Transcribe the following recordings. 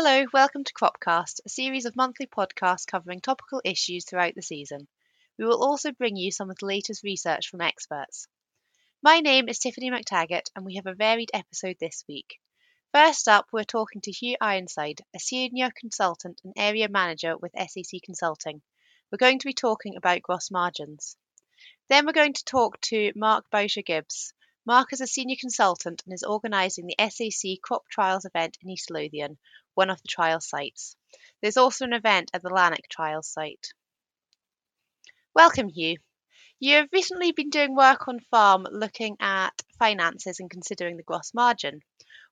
Hello, welcome to Cropcast, a series of monthly podcasts covering topical issues throughout the season. We will also bring you some of the latest research from experts. My name is Tiffany Mactaggart, and we have a varied episode this week. First up, we're talking to Hugh Ironside, a senior consultant and area manager with SAC Consulting. We're going to be talking about gross margins. Then we're going to talk to Mark Bowsher-Gibbs. Mark is a senior consultant and is organising the SAC Crop Trials event in East Lothian, one of the trial sites. There's also an event at the Lanark trial site. Welcome, Hugh. You have recently been doing work on farm looking at finances and considering the gross margin.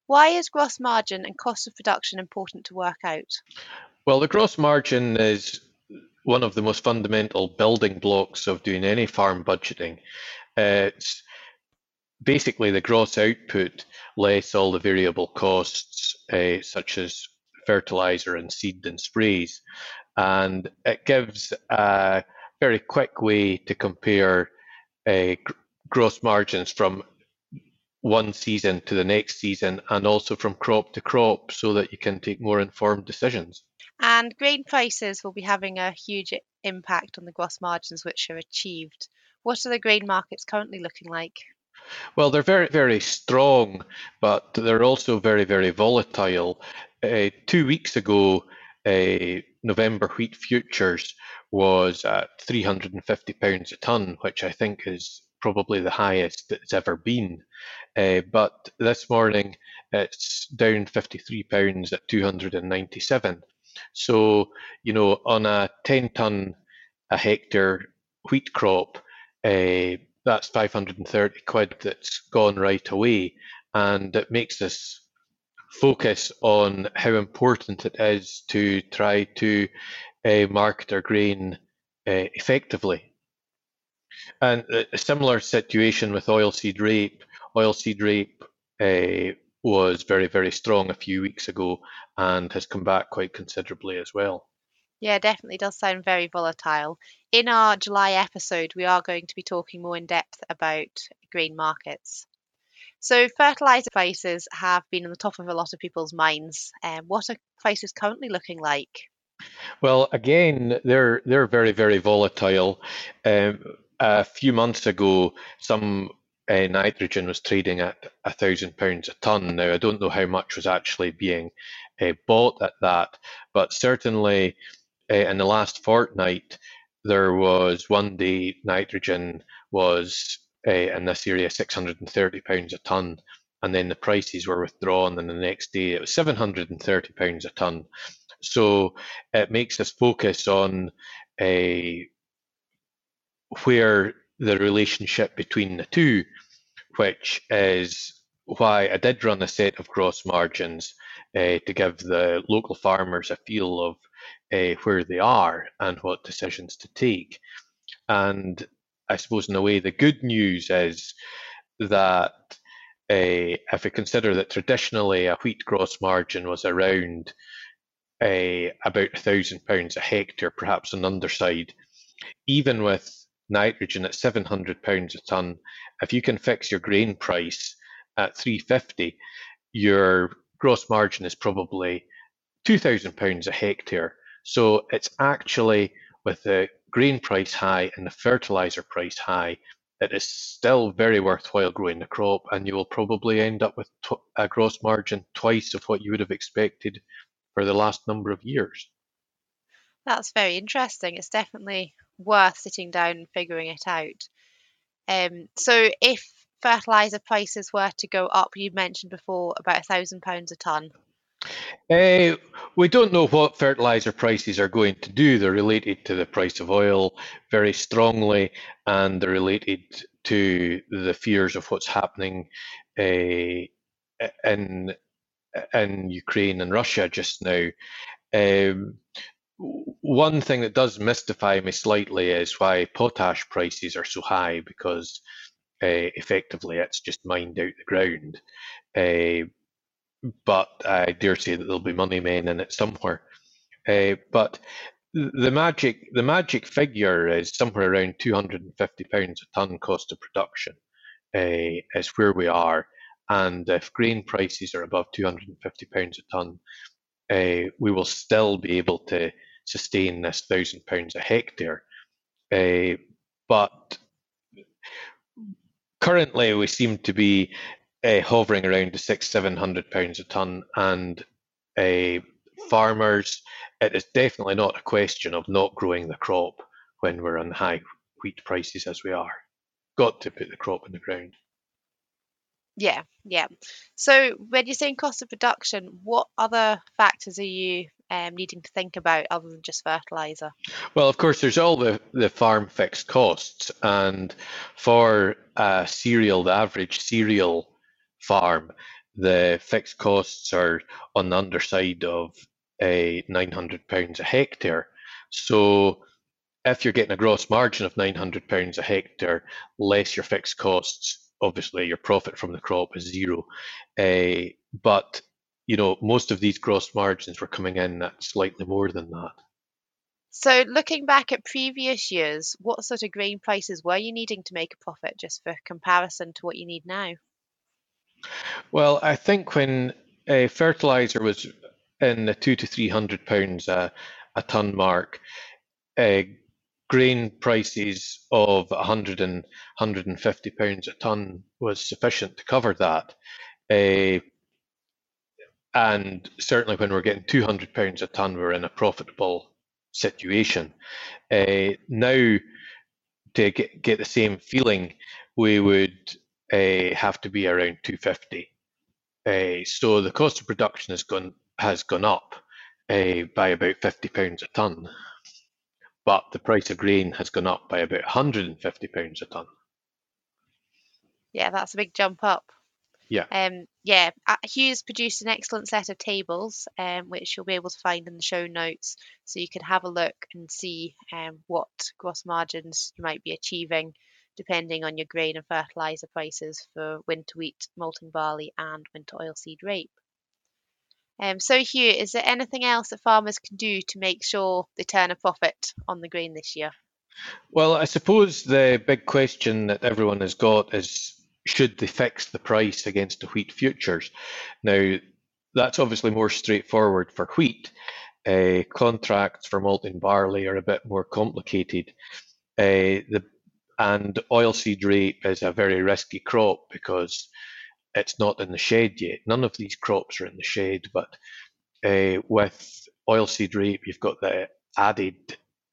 Why is gross margin and cost of production important to work out? Well, the gross margin is one of the most fundamental building blocks of doing any farm budgeting. Uh, basically the gross output less all the variable costs, uh, such as fertilizer and seed and sprays. And it gives a very quick way to compare uh, gross margins from one season to the next season and also from crop to crop so that you can take more informed decisions. And grain prices will be having a huge impact on the gross margins which are achieved. What are the grain markets currently looking like? Well, they're very, very strong, but they're also very, very volatile. Uh, two weeks ago, uh, November wheat futures was at 350 pounds a ton, which I think is probably the highest it's ever been. Uh, but this morning it's down 53 pounds at 297. So you know, on a 10 ton a hectare wheat crop, uh, that's 530 quid that's gone right away, and it makes us focus on how important it is to try to uh, market our grain uh, effectively. And a similar situation with oilseed rape. Oilseed rape uh, was very, very strong a few weeks ago and has come back quite considerably as well. Yeah, definitely does sound very volatile. In our July episode, we are going to be talking more in depth about grain markets. So, fertilizer prices have been on the top of a lot of people's minds. Um, what are prices currently looking like? Well, again, they're they're very very volatile. Um, a few months ago, some uh, nitrogen was trading at a thousand pounds a ton. Now, I don't know how much was actually being uh, bought at that, but certainly in the last fortnight, there was one day nitrogen was uh, in this area 630 pounds a ton, and then the prices were withdrawn, and the next day it was 730 pounds a ton. So it makes us focus on a where the relationship between the two, which is why I did run a set of gross margins uh, to give the local farmers a feel of uh, where they are and what decisions to take. And I suppose, in a way, the good news is that uh, if we consider that traditionally a wheat gross margin was around uh, about a thousand pounds a hectare, perhaps an underside, even with nitrogen at 700 pounds a ton, if you can fix your grain price at 350, your gross margin is probably 2,000 pounds a hectare. So it's actually with the grain price high and the fertilizer price high, it is still very worthwhile growing the crop, and you will probably end up with a gross margin twice of what you would have expected for the last number of years. That's very interesting. It's definitely worth sitting down and figuring it out. Um, so if fertilizer prices were to go up, you mentioned before about a thousand pounds a ton. Uh, we don't know what fertilizer prices are going to do. They're related to the price of oil very strongly, and they're related to the fears of what's happening uh, in in Ukraine and Russia just now. Um, one thing that does mystify me slightly is why potash prices are so high because uh, effectively it's just mined out the ground. Uh, but I dare say that there'll be money men in it somewhere. Uh, but the magic the magic figure is somewhere around 250 pounds a ton cost of production uh, is where we are and if grain prices are above 250 pounds a ton uh, we will still be able to sustain this thousand pounds a hectare. But currently, we seem to be uh, hovering around the six, seven hundred pounds a ton, and uh, farmers, it is definitely not a question of not growing the crop when we're on high wheat prices as we are. Got to put the crop in the ground. Yeah, yeah. So when you're saying cost of production, what other factors are you um, needing to think about other than just fertilizer? Well, of course, there's all the, the farm fixed costs, and for a cereal, the average cereal farm, the fixed costs are on the underside of a 900 pounds a hectare. So if you're getting a gross margin of 900 pounds a hectare, less your fixed costs, obviously your profit from the crop is zero. Uh, but you know, most of these gross margins were coming in at slightly more than that. So looking back at previous years, what sort of grain prices were you needing to make a profit just for comparison to what you need now? Well, I think when uh, fertilizer was in the two to three hundred pounds a, a ton mark, grain prices of 100 and 150 pounds a ton was sufficient to cover that. And certainly when we're getting 200 pounds a ton, we're in a profitable situation. Now, to get, get the same feeling, we would uh, have to be around 250. Uh, so the cost of production has gone has gone up by about 50 pounds a ton but the price of grain has gone up by about 150 pounds a ton. Yeah, that's a big jump up. Yeah. Um, yeah, Hughes produced an excellent set of tables, um, which you'll be able to find in the show notes, so you can have a look and see um, what gross margins you might be achieving, depending on your grain and fertilizer prices for winter wheat, malting barley, and winter oilseed rape. Um, so, Hugh, is there anything else that farmers can do to make sure they turn a profit on the grain this year? Well, I suppose the big question that everyone has got is should they fix the price against the wheat futures? Now, that's obviously more straightforward for wheat. Uh, contracts for malting barley are a bit more complicated. Uh, the and oilseed rape is a very risky crop because it's not in the shed yet. None of these crops are in the shed, but uh, with oilseed rape, you've got the added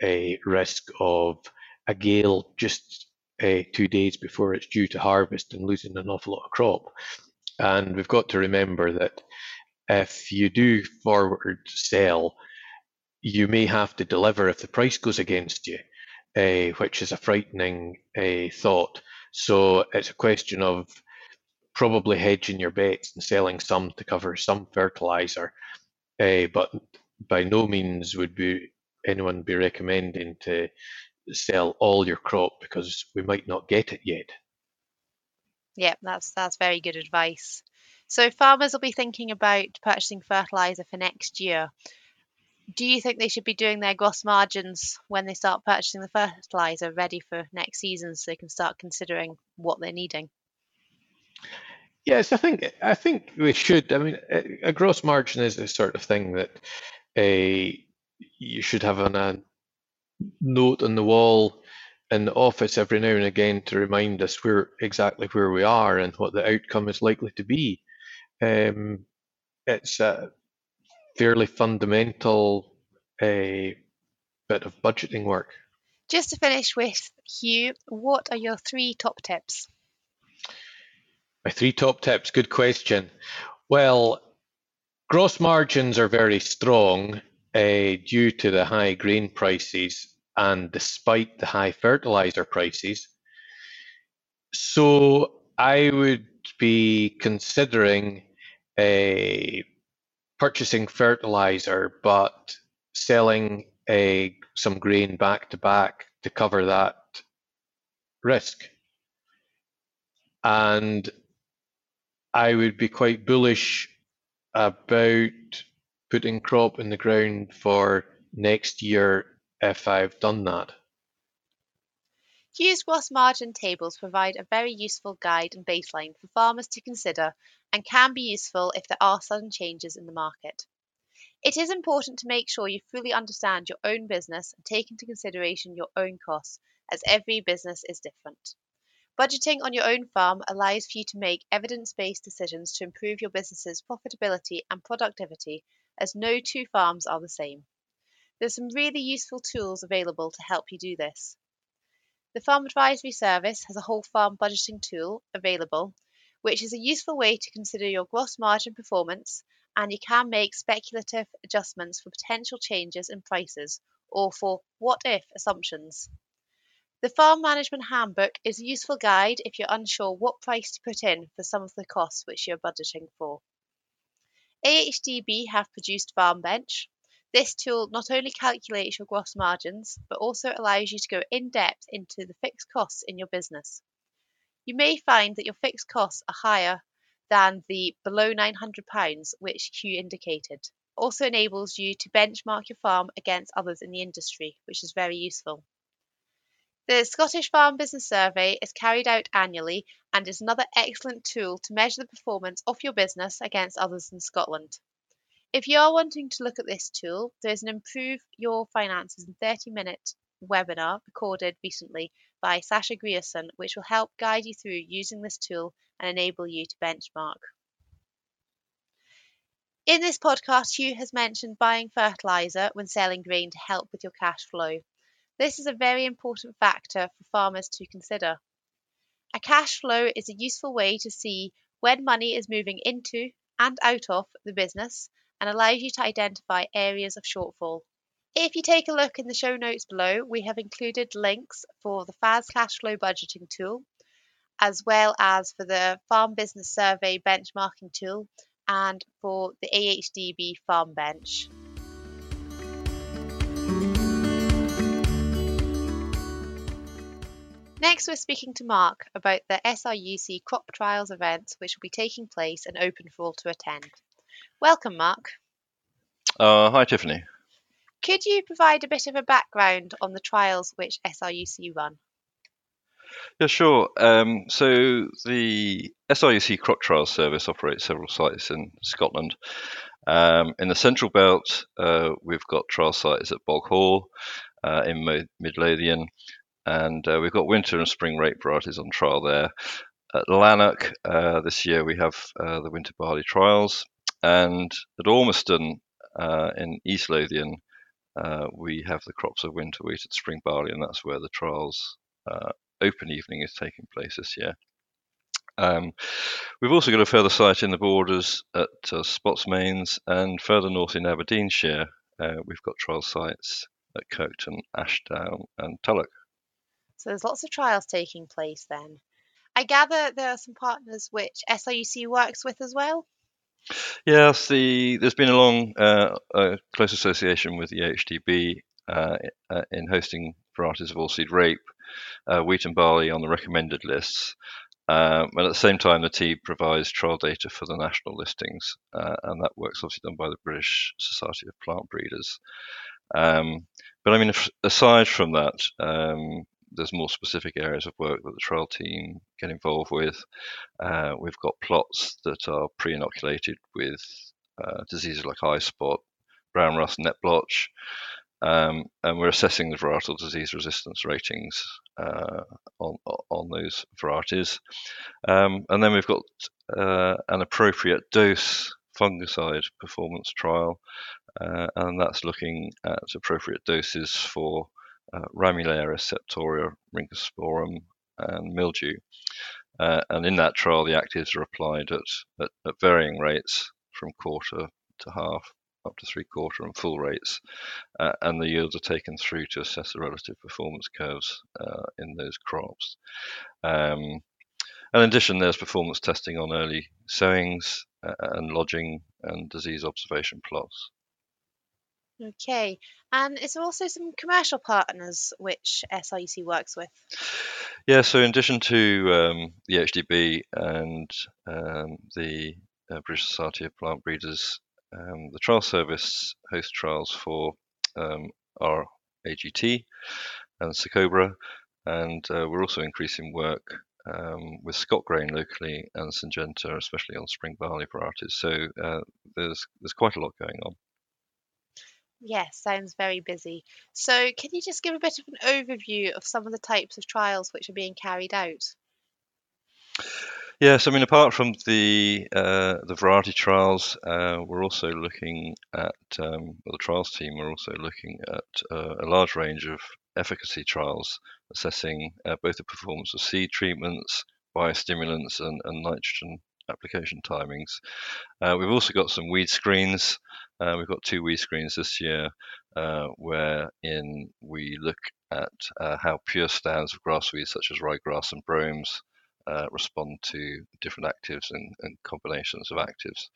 uh, risk of a gale just uh, two days before it's due to harvest and losing an awful lot of crop. And we've got to remember that if you do forward sell, you may have to deliver if the price goes against you, uh, which is a frightening uh, thought. So it's a question of probably hedging your bets and selling some to cover some fertilizer, uh, but by no means would be anyone be recommending to sell all your crop because we might not get it yet. Yeah, that's that's very good advice. So farmers will be thinking about purchasing fertilizer for next year. Do you think they should be doing their gross margins when they start purchasing the fertilizer ready for next season so they can start considering what they're needing? Yes, I think I think we should. I mean, a gross margin is the sort of thing that a you should have on a note on the wall in the office every now and again to remind us where exactly where we are and what the outcome is likely to be. Um, it's a fairly fundamental a bit of budgeting work. Just to finish with, Hugh, what are your three top tips? My three top tips, good question. Well, gross margins are very strong uh, due to the high grain prices and despite the high fertilizer prices. So I would be considering a uh, purchasing fertilizer, but selling a some grain back to back to cover that risk. And I would be quite bullish about putting crop in the ground for next year if I've done that. Hughes gross margin tables provide a very useful guide and baseline for farmers to consider and can be useful if there are sudden changes in the market. It is important to make sure you fully understand your own business and take into consideration your own costs, as every business is different. Budgeting on your own farm allows for you to make evidence based decisions to improve your business's profitability and productivity, as no two farms are the same. There's some really useful tools available to help you do this. The Farm Advisory Service has a whole farm budgeting tool available, which is a useful way to consider your gross margin performance and you can make speculative adjustments for potential changes in prices or for what if assumptions. The Farm Management Handbook is a useful guide if you're unsure what price to put in for some of the costs which you're budgeting for. AHDB have produced Farmbench. This tool not only calculates your gross margins, but also allows you to go in depth into the fixed costs in your business. You may find that your fixed costs are higher than the below £900 which Hugh indicated. Also enables you to benchmark your farm against others in the industry, which is very useful. The Scottish Farm Business Survey is carried out annually and is another excellent tool to measure the performance of your business against others in Scotland. If you are wanting to look at this tool, there is an Improve Your Finances in 30 minute webinar recorded recently by Sasha Grierson, which will help guide you through using this tool and enable you to benchmark. In this podcast, Hugh has mentioned buying fertiliser when selling grain to help with your cash flow. This is a very important factor for farmers to consider. A cash flow is a useful way to see when money is moving into and out of the business and allows you to identify areas of shortfall. If you take a look in the show notes below, we have included links for the FAS cash flow budgeting tool, as well as for the Farm Business Survey benchmarking tool and for the AHDB Farmbench. Next, we're speaking to Mark about the SRUC crop trials events, which will be taking place and open for all to attend. Welcome, Mark. Uh, hi, Tiffany. Could you provide a bit of a background on the trials which SRUC run? Yeah, sure. Um, so the SRUC Crop Trials Service operates several sites in Scotland. Um, in the Central Belt, uh, we've got trial sites at Boghall uh, in Mid Lothian, and uh, we've got winter and spring rape varieties on trial there. At Lanark uh, this year we have uh, the winter barley trials, and at Ormiston uh, in East Lothian uh, we have the crops of winter wheat and spring barley, and that's where the trials uh, open evening is taking place this year. Um, we've also got a further site in the borders at uh, Spotsmains and further north in Aberdeenshire. Uh, we've got trial sites at Kirkton, Ashdown, and Tulloch. So there's lots of trials taking place then. I gather there are some partners which SRUC works with as well. Yes, the there's been a long, uh, close association with the AHDB uh, uh, in hosting varieties of oilseed rape, uh, wheat and barley on the recommended lists. Um, and at the same time, the team provides trial data for the national listings, uh, and that work's obviously done by the British Society of Plant Breeders. Um, but I mean, aside from that, um, there's more specific areas of work that the trial team get involved with. Uh, we've got plots that are pre-inoculated with uh, diseases like eye spot, brown rust, net blotch, um, and we're assessing the varietal disease resistance ratings uh, on on those varieties. Um, and then we've got uh, an appropriate dose fungicide performance trial, uh, and that's looking at appropriate doses for uh, Ramularia septoria, Rhynchosporium, and mildew. Uh, and in that trial, the actives are applied at, at, at, varying rates from quarter to half, up to three quarter and full rates. Uh, and the yields are taken through to assess the relative performance curves uh, in those crops. Um, and in addition, there's performance testing on early sowings uh, and lodging and disease observation plots. Okay, and is there also some commercial partners which SRUC works with? Yeah, so in addition to um, the HDB and um, the uh, British Society of Plant Breeders, um, the trial service hosts trials for um, our AGT and Secobra, and uh, we're also increasing work um, with Scotgrain locally and Syngenta, especially on spring barley varieties. So uh, there's there's quite a lot going on. Yes, sounds very busy. So, can you just give a bit of an overview of some of the types of trials which are being carried out? Yes, I mean, apart from the uh, the variety trials, uh, we're also looking at um, well, the trials team. We're also looking at uh, a large range of efficacy trials, assessing uh, both the performance of seed treatments, biostimulants, and, and nitrogen application timings. Uh, we've also got some weed screens. Uh, we've got two weed screens this year, wherein we look at how pure stands of grass weeds such as ryegrass and bromes uh, respond to different actives and, and combinations of actives.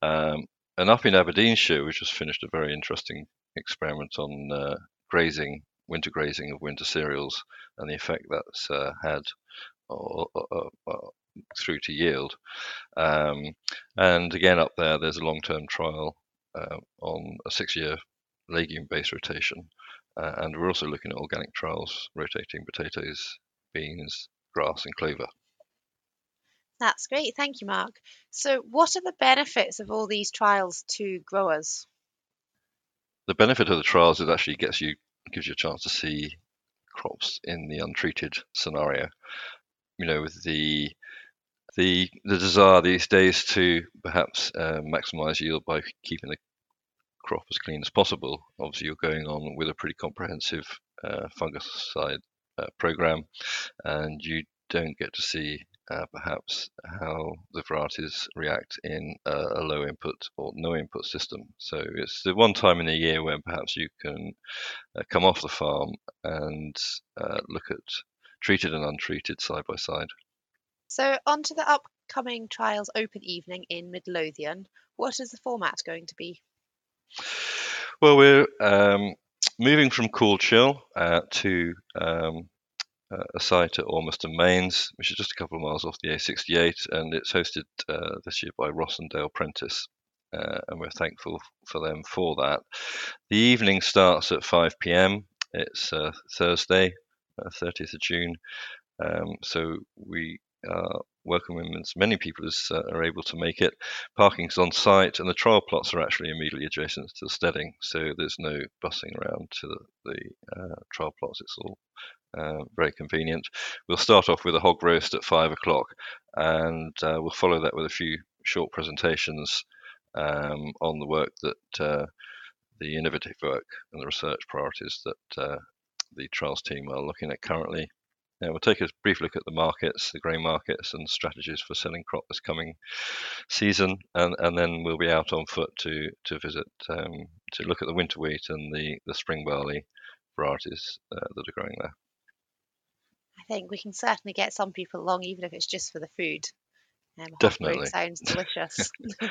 Um, and up in Aberdeenshire, we just finished a very interesting experiment on uh, grazing, winter grazing of winter cereals, and the effect that's uh, had through to yield. Um, and again, up there, there's a long-term trial uh, on a six-year legume-based rotation, uh, and we're also looking at organic trials, rotating potatoes, beans, grass, and clover. That's great. Thank you, Mark. So, what are the benefits of all these trials to growers? The benefit of the trials is actually gets you gives you a chance to see crops in the untreated scenario. You know, with the the the desire these days to perhaps uh, maximize yield by keeping the crop as clean as possible. Obviously, you're going on with a pretty comprehensive uh, fungicide uh, program, and you don't get to see uh, perhaps how the varieties react in a, a, low input or no input system. So it's the one time in the year when perhaps you can uh, come off the farm and uh, look at treated and untreated side by side. So on to the upcoming trials open evening in Midlothian. What is the format going to be? Well, we're um, moving from cool chill uh, to um, uh, a site at Ormiston Mains, which is just a couple of miles off the A68, and it's hosted uh, this year by Rossendale Prentice. Uh, and we're thankful for them for that. The evening starts at 5 p.m. It's uh, Thursday, 30th uh, of June. Um, so we are welcoming as many people uh, are able to make it. Parking's on site, and the trial plots are actually immediately adjacent to the steading, so there's no bussing around to the, the uh, trial plots. It's all uh, very convenient. We'll start off with a hog roast at five o'clock, and uh, we'll follow that with a few short presentations um, on the work that uh, the innovative work and the research priorities that uh, the trials team are looking at currently. Now we'll take a brief look at the markets, the grain markets, and strategies for selling crop this coming season, and, and then we'll be out on foot to to visit um, to look at the winter wheat and the the spring barley varieties uh, that are growing there. I think we can certainly get some people along, even if it's just for the food. Um, Definitely. Sounds delicious.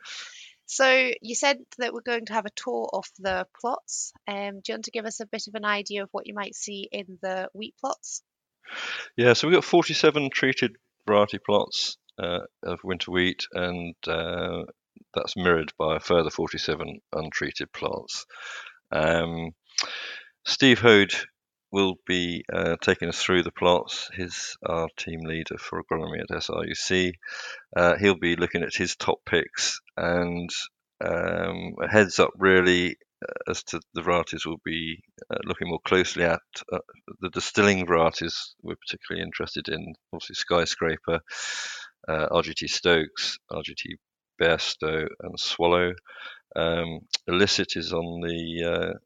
so you said that we're going to have a tour of the plots. Um, do you want to give us a bit of an idea of what you might see in the wheat plots? Yeah, so we've got 47 treated variety plots uh, of winter wheat, and uh, that's mirrored by a further 47 untreated plots. Um, Steve Hoad will be uh, taking us through the plots. He's our team leader for agronomy at SRUC. Uh, he'll be looking at his top picks and um, a heads up really uh, as to the varieties we'll be uh, looking more closely at. Uh, the distilling varieties we're particularly interested in, obviously Skyscraper, uh, RGT Stokes, RGT Bairstow, and Swallow. Um, illicit is on the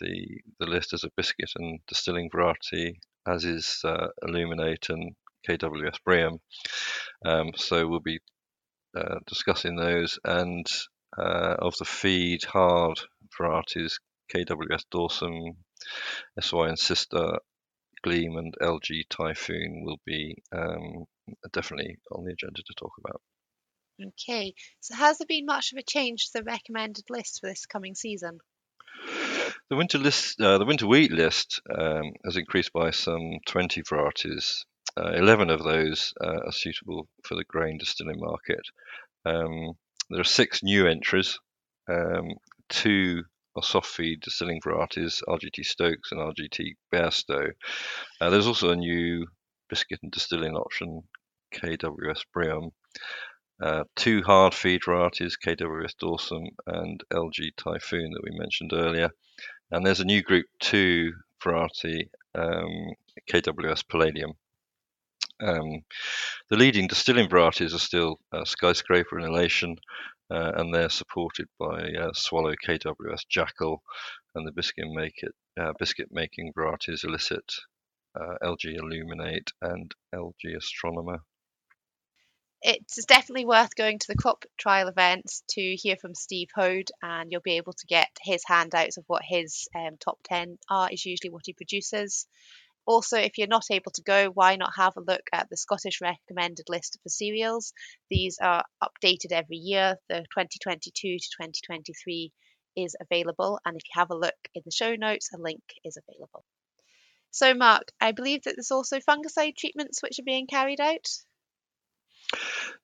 the the list as a biscuit and distilling variety, as is uh, Illuminate and KWS Brium. Um, so we'll be uh, discussing those and uh, of the feed hard varieties, KWS Dawson, SY Insitor, Gleam, and LG Typhoon will be um, definitely on the agenda to talk about. Okay, so has there been much of a change to the recommended list for this coming season? The winter list, uh, the winter wheat list, um, has increased by some 20 varieties. Uh, 11 of those uh, are suitable for the grain distilling market. Um, there are six new entries. Um, two are soft feed distilling varieties, RGT Stokes and RGT Bairstow. Uh, there's also a new biscuit and distilling option, KWS Brium. uh, two hard feed varieties, KWS Dawson and LG Typhoon that we mentioned earlier. And there's a new Group 2 variety, um, KWS Palladium. Um, the leading distilling varieties are still uh, Skyscraper and Elation, uh, and they're supported by uh, Swallow KWS Jackal and the biscuit, make it, uh, biscuit making varieties Illicit, uh, LG Illuminate, and LG Astronomer it's definitely worth going to the crop trial events to hear from Steve Hoad, and you'll be able to get his handouts of what his um, top 10 are, is usually what he produces. Also, if you're not able to go, why not have a look at the Scottish recommended list for cereals? These are updated every year. The 2022 to 2023 is available, and if you have a look in the show notes, a link is available. So, Mark, I believe that there's also fungicide treatments which are being carried out.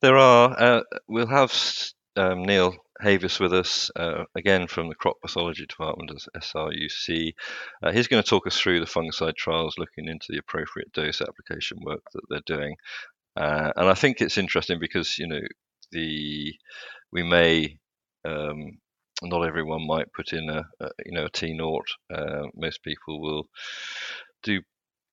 There are. Uh, we'll have um, Neil Havis with us uh, again from the crop pathology department at SRUC. Uh, he's going to talk us through the fungicide trials, looking into the appropriate dose application work that they're doing. Uh, and I think it's interesting because you know the we may um, not everyone might put in a, a you know a T naught. Uh, most people will do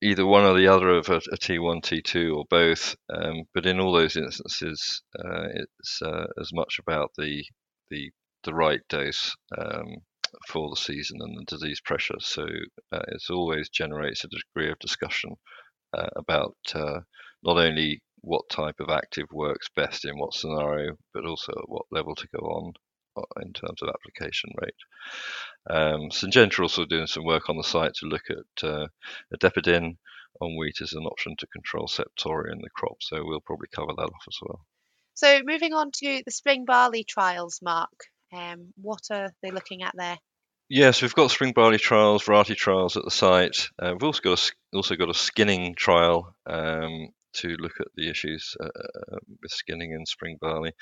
either one or the other of a a T1, T2, or both. Um, but in all those instances, uh, it's uh, as much about the the the right dose um, for the season and the disease pressure. So uh, it always generates a degree of discussion uh, about uh, not only what type of active works best in what scenario, but also at what level to go on in terms of application rate. Um, Syngenta are also doing some work on the site to look at uh, Adepidyn on wheat as an option to control septoria in the crop. So we'll probably cover that off as well. So moving on to the spring barley trials, Mark. Um, what are they looking at there? Yes, we've got spring barley trials, variety trials at the site. Uh, we've also got a, also got a skinning trial um, to look at the issues uh, uh, with skinning in spring barley.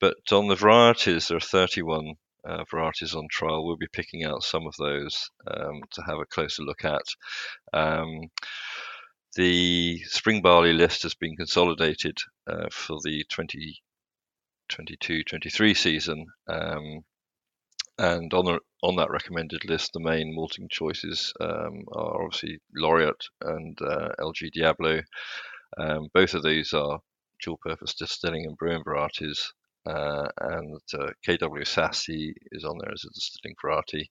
But on the varieties, there are 31 uh, varieties on trial. We'll be picking out some of those um, to have a closer look at. Um, the spring barley list has been consolidated uh, for the 2022-23 season. Um, and on, the, on that recommended list, the main malting choices um, are obviously Laureate and uh, LG Diablo. Um, both of these are dual purpose distilling and brewing varieties. Uh, and uh, KWS Sassy is on there as a distilling variety.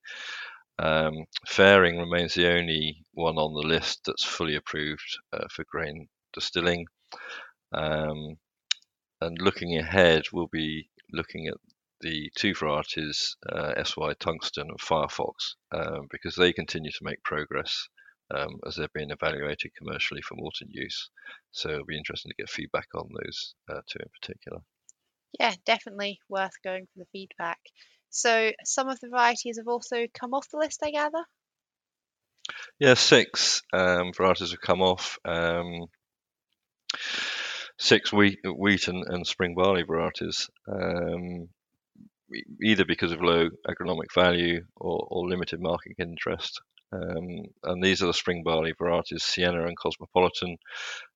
Um, Fairing remains the only one on the list that's fully approved uh, for grain distilling. Um, and looking ahead, we'll be looking at the two varieties, uh, SY Tungsten and Firefox, um, because they continue to make progress um, as they're being evaluated commercially for malting use. So it'll be interesting to get feedback on those uh, two in particular. Yeah, definitely worth going for the feedback. So some of the varieties have also come off the list, I gather. Yeah, six um, varieties have come off. Um, six wheat, wheat and, and, spring barley varieties, um, either because of low agronomic value or, or limited market interest. Um, and these are the spring barley varieties, Sienna and Cosmopolitan.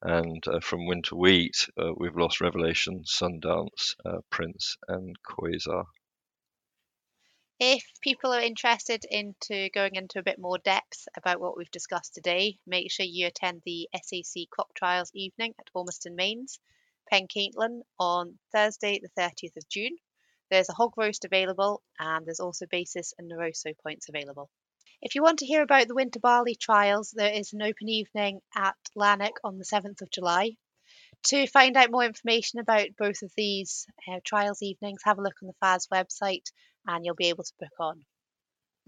And uh, from winter wheat, uh, we've lost Revelation, Sundance, uh, Prince, and Quasar. If people are interested into going into a bit more depth about what we've discussed today, make sure you attend the SAC Crop Trials evening at Ormiston Mains, Pencaitland on Thursday, the 30th of June. There's a hog roast available, and there's also basis and NRoSO points available. If you want to hear about the winter barley trials, there is an open evening at Lanark on the 7th of July. To find out more information about both of these uh, trials evenings, have a look on the FAS website and you'll be able to book on.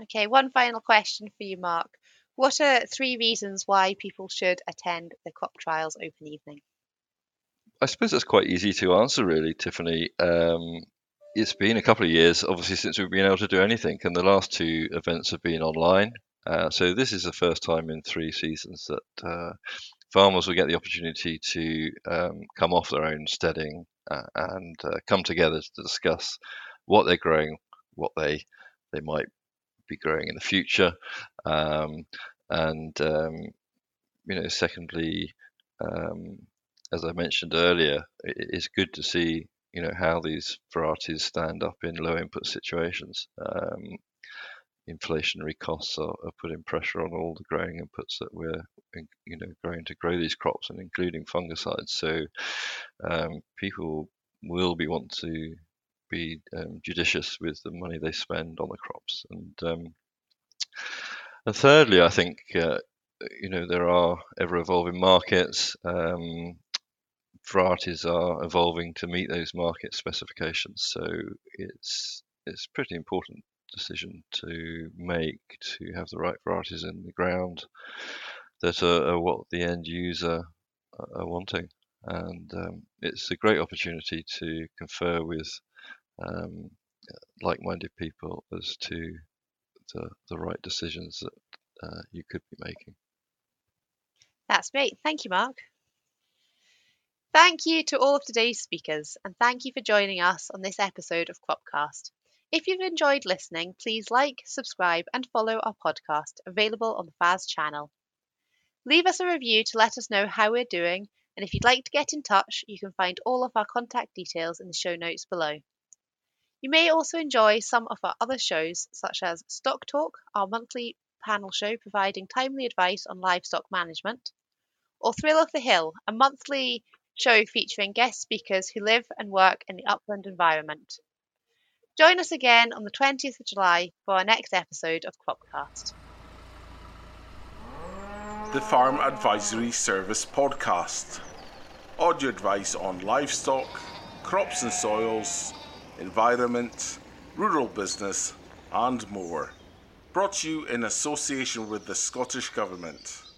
Okay, one final question for you, Mark. What are three reasons why people should attend the crop trials open evening? I suppose that's quite easy to answer, really, Tiffany. Um, it's been a couple of years, obviously, since we've been able to do anything, and the last two events have been online. Uh, so this is the first time in three seasons that uh, farmers will get the opportunity to um, come off their own steading uh, and uh, come together to discuss what they're growing, what they they might be growing in the future, um, and um, you know, secondly, um, as I mentioned earlier, it is good to see you know how these varieties stand up in low input situations. Um, inflationary costs are, are, putting pressure on all the growing inputs that we're you know growing to grow these crops and including fungicides. So um, people will be want to be um, judicious with the money they spend on the crops and um, and thirdly, I think uh, you know there are ever evolving markets. Um, varieties are evolving to meet those market specifications, so it's it's pretty important decision to make to have the right varieties in the ground that are, are what the end user are wanting. And um, it's a great opportunity to confer with um, like-minded people as to the, the right decisions that uh, you could be making. That's great. Thank you, Mark. Thank you to all of today's speakers, and thank you for joining us on this episode of Cropcast. If you've enjoyed listening, please like, subscribe, and follow our podcast, available on the FAS channel. Leave us a review to let us know how we're doing, and if you'd like to get in touch, you can find all of our contact details in the show notes below. You may also enjoy some of our other shows, such as Stock Talk, our monthly panel show providing timely advice on livestock management, or Thrill of the Hill, a monthly show featuring guest speakers who live and work in the upland environment. Join us again on the 20th of July for our next episode of Cropcast. The Farm Advisory Service Podcast. Audio advice on livestock, crops and soils, environment, rural business, and more. Brought to you in association with the Scottish Government.